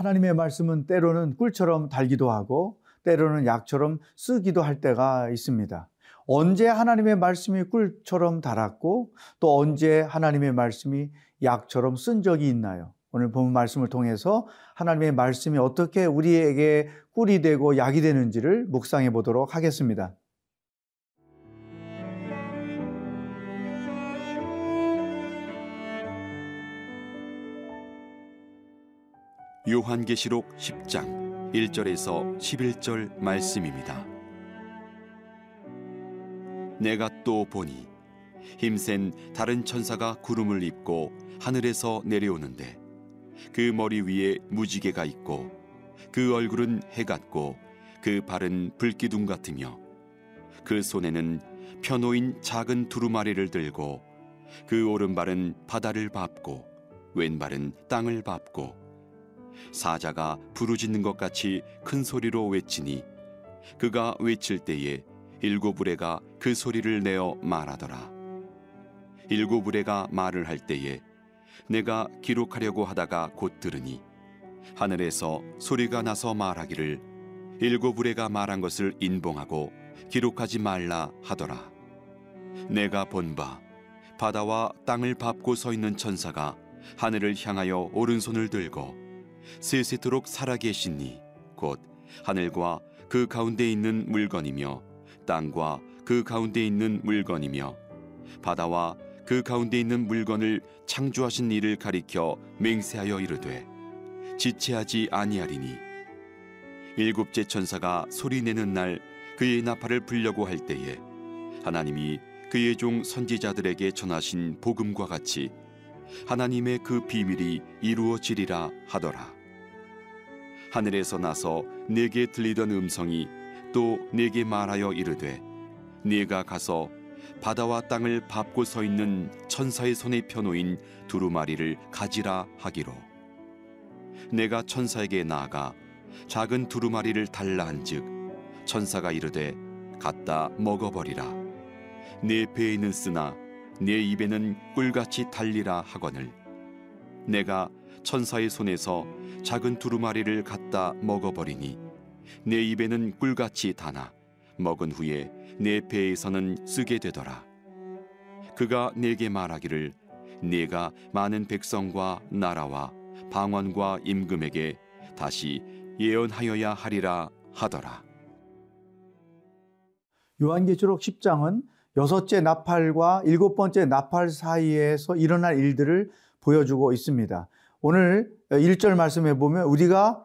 하나님의 말씀은 때로는 꿀처럼 달기도 하고 때로는 약처럼 쓰기도 할 때가 있습니다. 언제 하나님의 말씀이 꿀처럼 달았고 또 언제 하나님의 말씀이 약처럼 쓴 적이 있나요? 오늘 본 말씀을 통해서 하나님의 말씀이 어떻게 우리에게 꿀이 되고 약이 되는지를 묵상해 보도록 하겠습니다. 요한계시록 10장 1절에서 11절 말씀입니다. 내가 또 보니 힘센 다른 천사가 구름을 입고 하늘에서 내려오는데 그 머리 위에 무지개가 있고 그 얼굴은 해 같고 그 발은 불기둥 같으며 그 손에는 펴놓인 작은 두루마리를 들고 그 오른발은 바다를 밟고 왼발은 땅을 밟고 사자가 부르짖는 것 같이 큰 소리로 외치니 그가 외칠 때에 일곱 우레가 그 소리를 내어 말하더라 일곱 우레가 말을 할 때에 내가 기록하려고 하다가 곧 들으니 하늘에서 소리가 나서 말하기를 일곱 우레가 말한 것을 인봉하고 기록하지 말라 하더라. 내가 본 바 바다와 땅을 밟고 서 있는 천사가 하늘을 향하여 오른손을 들고 세세토록 살아계시니 곧 하늘과 그 가운데 있는 물건이며 땅과 그 가운데 있는 물건이며 바다와 그 가운데 있는 물건을 창조하신 이를 가리켜 맹세하여 이르되 지체하지 아니하리니. 일곱째 천사가 소리내는 날 그의 나팔을 불려고 할 때에 하나님이 그의 종 선지자들에게 전하신 복음과 같이 하나님의 그 비밀이 이루어지리라 하더라 하늘에서 나서 내게 들리던 음성이 또 내게 말하여 이르되 네가 가서 바다와 땅을 밟고 서 있는 천사의 손에 펴놓인 두루마리를 가지라 하기로. 내가 천사에게 나아가 작은 두루마리를 달라 한즉 천사가 이르되 갖다 먹어버리라. 내 배에는 쓰나 내 입에는 꿀같이 달리라 하거늘. 내가 천사의 손에서 작은 두루마리를 갖다 먹어버리니 내 입에는 꿀같이 다나 먹은 후에 내 배에서는 쓰게 되더라. 그가 내게 말하기를 네가 많은 백성과 나라와 방언과 임금에게 다시 예언하여야 하리라 하더라. 요한계시록 10장은 여섯째 나팔과 일곱 번째 나팔 사이에서 일어날 일들을 보여주고 있습니다. 오늘 1절 말씀해 보면 우리가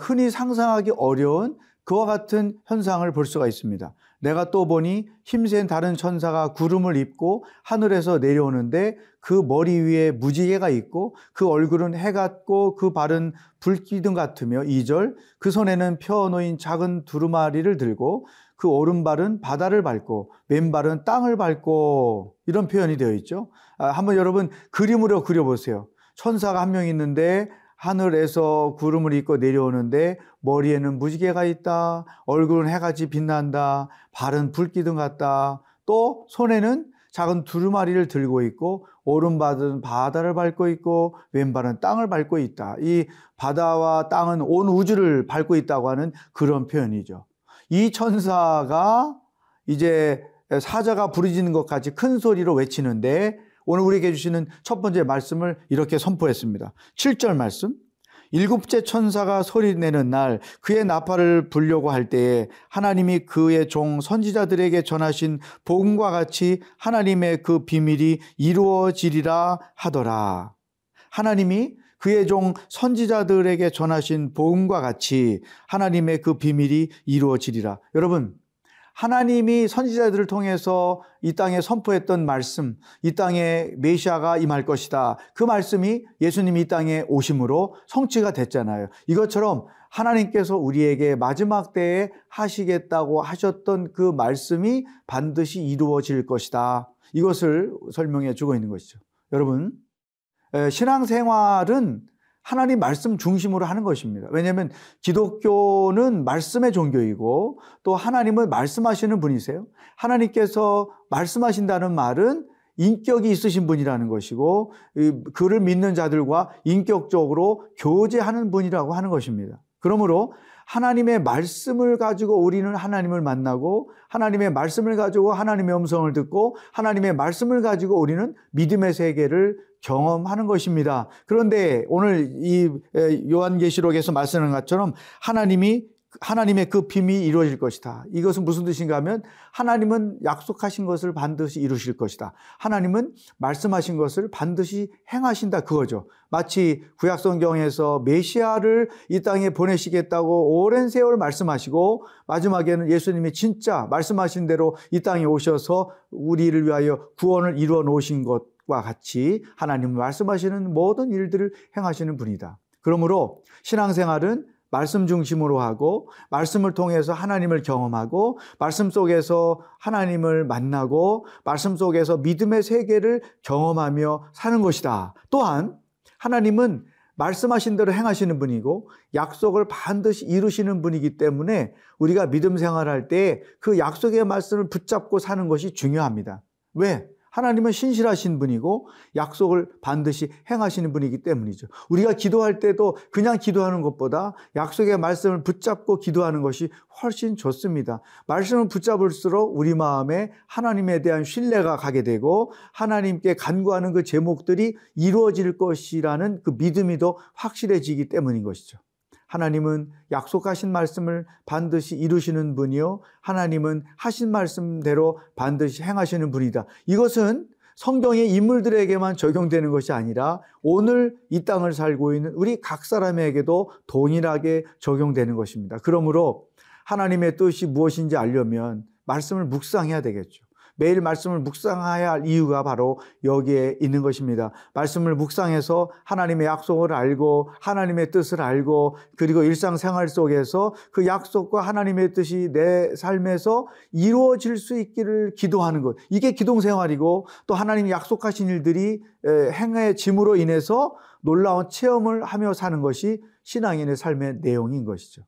흔히 상상하기 어려운 그와 같은 현상을 볼 수가 있습니다. 내가 또 보니 힘센 다른 천사가 구름을 입고 하늘에서 내려오는데 그 머리 위에 무지개가 있고 그 얼굴은 해 같고 그 발은 불기둥 같으며 2절 그 손에는 펴놓인 작은 두루마리를 들고 그 오른발은 바다를 밟고 왼발은 땅을 밟고 이런 표현이 되어 있죠. 아, 한번 여러분 그림으로 그려보세요. 천사가 한 명 있는데 하늘에서 구름을 입고 내려오는데 머리에는 무지개가 있다. 얼굴은 해같이 빛난다. 발은 불기둥 같다. 또 손에는 작은 두루마리를 들고 있고 오른발은 바다를 밟고 있고 왼발은 땅을 밟고 있다. 이 바다와 땅은 온 우주를 밟고 있다고 하는 그런 표현이죠. 이 천사가 이제 사자가 부르짖는 것 같이 큰 소리로 외치는데 오늘 우리에게 주시는 첫 번째 말씀을 이렇게 선포했습니다. 7절 말씀. 일곱째 천사가 소리내는 날 그의 나팔을 불려고 할 때에 하나님이 그의 종 선지자들에게 전하신 복음과 같이 하나님의 그 비밀이 이루어지리라 하더라. 하나님이 그의 종 선지자들에게 전하신 복음과 같이 하나님의 그 비밀이 이루어지리라. 여러분, 하나님이 선지자들을 통해서 이 땅에 선포했던 말씀, 이 땅에 메시아가 임할 것이다. 그 말씀이 예수님이 이 땅에 오심으로 성취가 됐잖아요. 이것처럼 하나님께서 우리에게 마지막 때에 하시겠다고 하셨던 그 말씀이 반드시 이루어질 것이다. 이것을 설명해 주고 있는 것이죠. 여러분, 신앙생활은 하나님 말씀 중심으로 하는 것입니다. 왜냐하면 기독교는 말씀의 종교이고 또 하나님은 말씀하시는 분이세요. 하나님께서 말씀하신다는 말은 인격이 있으신 분이라는 것이고 그를 믿는 자들과 인격적으로 교제하는 분이라고 하는 것입니다. 그러므로 하나님의 말씀을 가지고 우리는 하나님을 만나고 하나님의 말씀을 가지고 하나님의 음성을 듣고 하나님의 말씀을 가지고 우리는 믿음의 세계를 경험하는 것입니다. 그런데 오늘 이 요한계시록에서 말씀하는 것처럼 하나님이 하나님의 그 빔이 이루어질 것이다. 이것은 무슨 뜻인가 하면 하나님은 약속하신 것을 반드시 이루실 것이다. 하나님은 말씀하신 것을 반드시 행하신다. 그거죠. 마치 구약 성경에서 메시아를 이 땅에 보내시겠다고 오랜 세월 말씀하시고 마지막에는 예수님이 진짜 말씀하신 대로 이 땅에 오셔서 우리를 위하여 구원을 이루어 놓으신 것과 같이 하나님은 말씀하시는 모든 일들을 행하시는 분이다. 그러므로 신앙생활은 말씀 중심으로 하고 말씀을 통해서 하나님을 경험하고 말씀 속에서 하나님을 만나고 말씀 속에서 믿음의 세계를 경험하며 사는 것이다. 또한 하나님은 말씀하신 대로 행하시는 분이고 약속을 반드시 이루시는 분이기 때문에 우리가 믿음 생활할 때 그 약속의 말씀을 붙잡고 사는 것이 중요합니다. 왜? 하나님은 신실하신 분이고 약속을 반드시 행하시는 분이기 때문이죠. 우리가 기도할 때도 그냥 기도하는 것보다 약속의 말씀을 붙잡고 기도하는 것이 훨씬 좋습니다. 말씀을 붙잡을수록 우리 마음에 하나님에 대한 신뢰가 가게 되고 하나님께 간구하는 그 제목들이 이루어질 것이라는 그 믿음이 더 확실해지기 때문인 것이죠. 하나님은 약속하신 말씀을 반드시 이루시는 분이요. 하나님은 하신 말씀대로 반드시 행하시는 분이다. 이것은 성경의 인물들에게만 적용되는 것이 아니라 오늘 이 땅을 살고 있는 우리 각 사람에게도 동일하게 적용되는 것입니다. 그러므로 하나님의 뜻이 무엇인지 알려면 말씀을 묵상해야 되겠죠. 매일 말씀을 묵상해야 할 이유가 바로 여기에 있는 것입니다. 말씀을 묵상해서 하나님의 약속을 알고 하나님의 뜻을 알고 그리고 일상생활 속에서 그 약속과 하나님의 뜻이 내 삶에서 이루어질 수 있기를 기도하는 것. 이게 기동생활이고 또 하나님이 약속하신 일들이 행해짐으로 인해서 놀라운 체험을 하며 사는 것이 신앙인의 삶의 내용인 것이죠.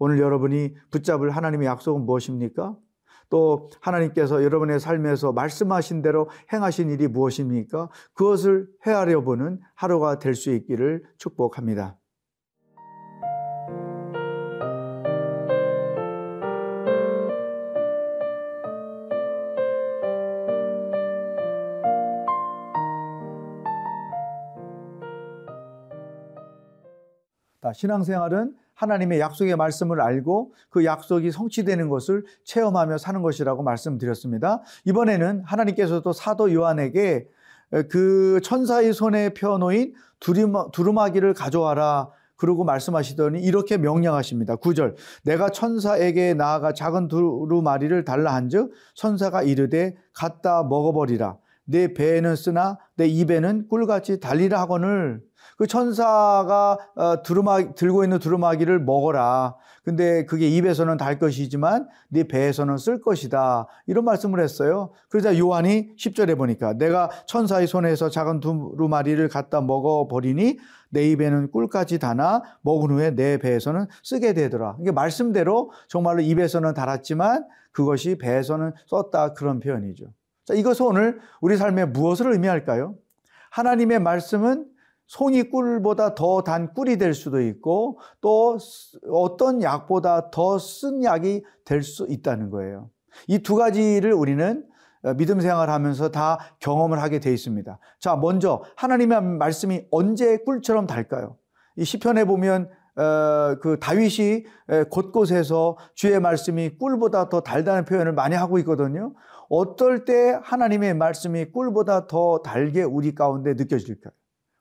오늘 여러분이 붙잡을 하나님의 약속은 무엇입니까? 또 하나님께서 여러분의 삶에서 말씀하신 대로 행하신 일이 무엇입니까? 그것을 헤아려 보는 하루가 될 수 있기를 축복합니다. 신앙생활은 하나님의 약속의 말씀을 알고 그 약속이 성취되는 것을 체험하며 사는 것이라고 말씀드렸습니다. 이번에는 하나님께서도 사도 요한에게 그 천사의 손에 펴놓인 두루마 기를 가져와라. 그러고 말씀하시더니 이렇게 명령하십니다. 9절. 내가 천사에게 나아가 작은 두루마리를 달라 한즉 천사가 이르되 갖다 먹어버리라. 내 배에는 쓰나 내 입에는 꿀같이 달리라 하거늘 그 천사가 어, 두루마기 들고 있는 두루마기를 먹어라. 근데 그게 입에서는 달 것이지만 네 배에서는 쓸 것이다. 이런 말씀을 했어요. 그러자 요한이 10절에 보니까 내가 천사의 손에서 작은 두루마리를 갖다 먹어 버리니 내 입에는 꿀까지 다나 먹은 후에 내 배에서는 쓰게 되더라. 이게 말씀대로 정말로 입에서는 달았지만 그것이 배에서는 썼다 그런 표현이죠. 자, 이것은 오늘 우리 삶에 무엇을 의미할까요? 하나님의 말씀은 송이 꿀보다 더 단 꿀이 될 수도 있고 또 어떤 약보다 더 쓴 약이 될 수 있다는 거예요. 이 두 가지를 우리는 어, 믿음 생활하면서 다 경험을 하게 돼 있습니다. 자, 먼저 하나님의 말씀이 언제 꿀처럼 달까요? 이 시편에 보면 어, 그 다윗이 곳곳에서 주의 말씀이 꿀보다 더 달다는 표현을 많이 하고 있거든요. 어떨 때 하나님의 말씀이 꿀보다 더 달게 우리 가운데 느껴질까요?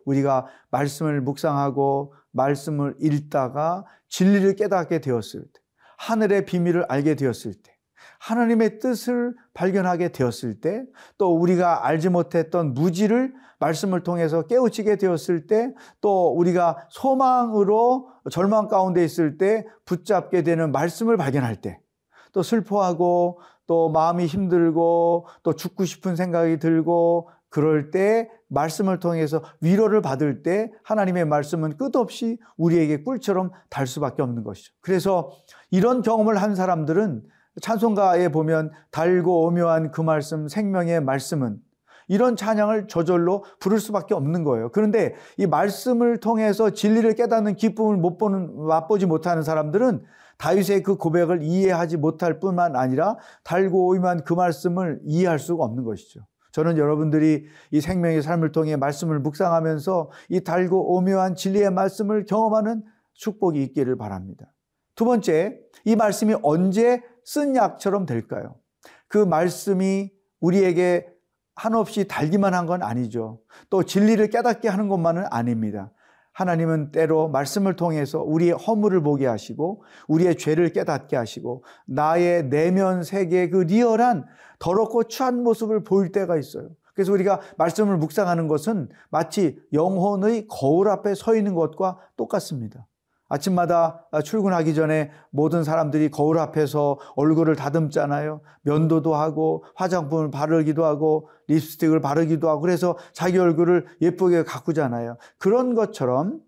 우리가 말씀을 묵상하고 말씀을 읽다가 진리를 깨닫게 되었을 때, 하늘의 비밀을 알게 되었을 때, 하나님의 뜻을 발견하게 되었을 때, 또 우리가 알지 못했던 무지를 말씀을 통해서 깨우치게 되었을 때, 또 우리가 소망으로 절망 가운데 있을 때 붙잡게 되는 말씀을 발견할 때, 또 슬퍼하고 또 마음이 힘들고 또 죽고 싶은 생각이 들고 그럴 때 말씀을 통해서 위로를 받을 때 하나님의 말씀은 끝없이 우리에게 꿀처럼 달 수밖에 없는 것이죠. 그래서 이런 경험을 한 사람들은 찬송가에 보면 달고 오묘한 그 말씀, 생명의 말씀은 이런 찬양을 저절로 부를 수밖에 없는 거예요. 그런데 이 말씀을 통해서 진리를 깨닫는 기쁨을 못 보는 맛보지 못하는 사람들은 다윗의 그 고백을 이해하지 못할 뿐만 아니라 달고 오임한 그 말씀을 이해할 수가 없는 것이죠. 저는 여러분들이 이 생명의 삶을 통해 말씀을 묵상하면서 이 달고 오묘한 진리의 말씀을 경험하는 축복이 있기를 바랍니다. 두 번째, 이 말씀이 언제 쓴 약처럼 될까요? 그 말씀이 우리에게 한없이 달기만 한 건 아니죠. 또 진리를 깨닫게 하는 것만은 아닙니다. 하나님은 때로 말씀을 통해서 우리의 허물을 보게 하시고 우리의 죄를 깨닫게 하시고 나의 내면 세계의 그 리얼한 더럽고 추한 모습을 보일 때가 있어요. 그래서 우리가 말씀을 묵상하는 것은 마치 영혼의 거울 앞에 서 있는 것과 똑같습니다. 아침마다 출근하기 전에 모든 사람들이 거울 앞에서 얼굴을 다듬잖아요. 면도도 하고 화장품을 바르기도 하고 립스틱을 바르기도 하고 그래서 자기 얼굴을 예쁘게 가꾸잖아요. 그런 것처럼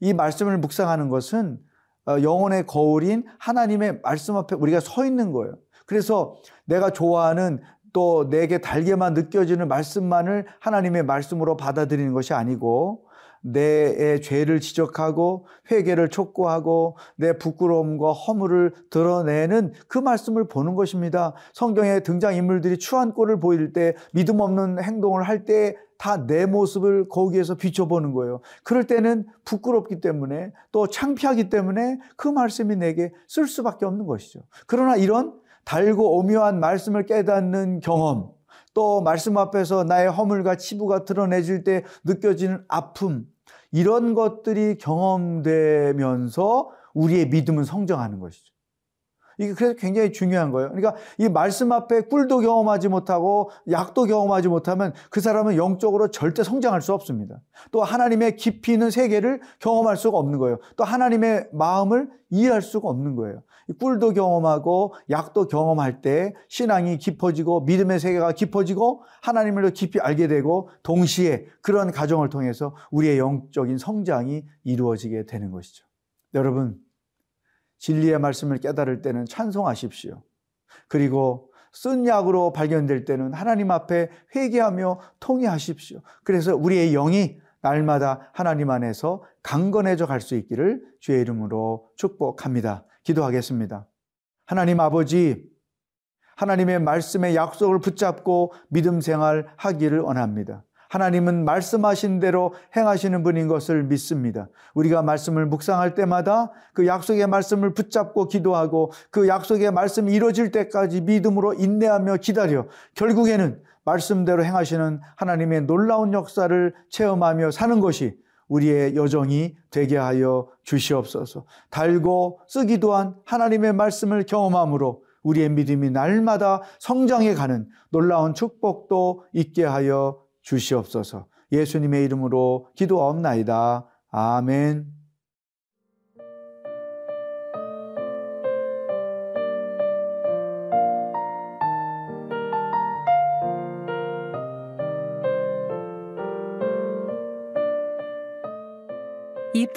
이 말씀을 묵상하는 것은 어, 영혼의 거울인 하나님의 말씀 앞에 우리가 서 있는 거예요. 그래서 내가 좋아하는 또 내게 달게만 느껴지는 말씀만을 하나님의 말씀으로 받아들이는 것이 아니고 내 죄를 지적하고 회개를 촉구하고 내 부끄러움과 허물을 드러내는 그 말씀을 보는 것입니다. 성경의 등장 인물들이 추한 꼴을 보일 때 믿음 없는 행동을 할 때 다 내 모습을 거기에서 비춰보는 거예요. 그럴 때는 부끄럽기 때문에 또 창피하기 때문에 그 말씀이 내게 쓸 수밖에 없는 것이죠. 그러나 이런 달고 오묘한 말씀을 깨닫는 경험, 또 말씀 앞에서 나의 허물과 치부가 드러내질 때 느껴지는 아픔, 이런 것들이 경험되면서 우리의 믿음은 성장하는 것이죠. 이게 그래서 굉장히 중요한 거예요. 그러니까 이 말씀 앞에 꿀도 경험하지 못하고 약도 경험하지 못하면 그 사람은 영적으로 절대 성장할 수 없습니다. 또 하나님의 깊이 있는 세계를 경험할 수가 없는 거예요. 또 하나님의 마음을 이해할 수가 없는 거예요. 꿀도 경험하고 약도 경험할 때 신앙이 깊어지고 믿음의 세계가 깊어지고 하나님을 더 깊이 알게 되고 동시에 그런 과정을 통해서 우리의 영적인 성장이 이루어지게 되는 것이죠. 여러분, 진리의 말씀을 깨달을 때는 찬송하십시오. 그리고 쓴 약으로 발견될 때는 하나님 앞에 회개하며 통회하십시오. 그래서 우리의 영이 날마다 하나님 안에서 강건해져 갈 수 있기를 주의 이름으로 축복합니다. 기도하겠습니다. 하나님 아버지, 하나님의 말씀의 약속을 붙잡고 믿음 생활 하기를 원합니다. 하나님은 말씀하신 대로 행하시는 분인 것을 믿습니다. 우리가 말씀을 묵상할 때마다 그 약속의 말씀을 붙잡고 기도하고 그 약속의 말씀이 이루어질 때까지 믿음으로 인내하며 기다려 결국에는 말씀대로 행하시는 하나님의 놀라운 역사를 체험하며 사는 것이 우리의 여정이 되게 하여 주시옵소서. 달고 쓰기도 한 하나님의 말씀을 경험함으로 우리의 믿음이 날마다 성장해 가는 놀라운 축복도 있게 하여 주시옵소서. 예수님의 이름으로 기도하옵나이다. 아멘.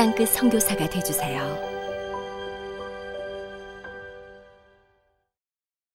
땅끝 선교사가 되주세요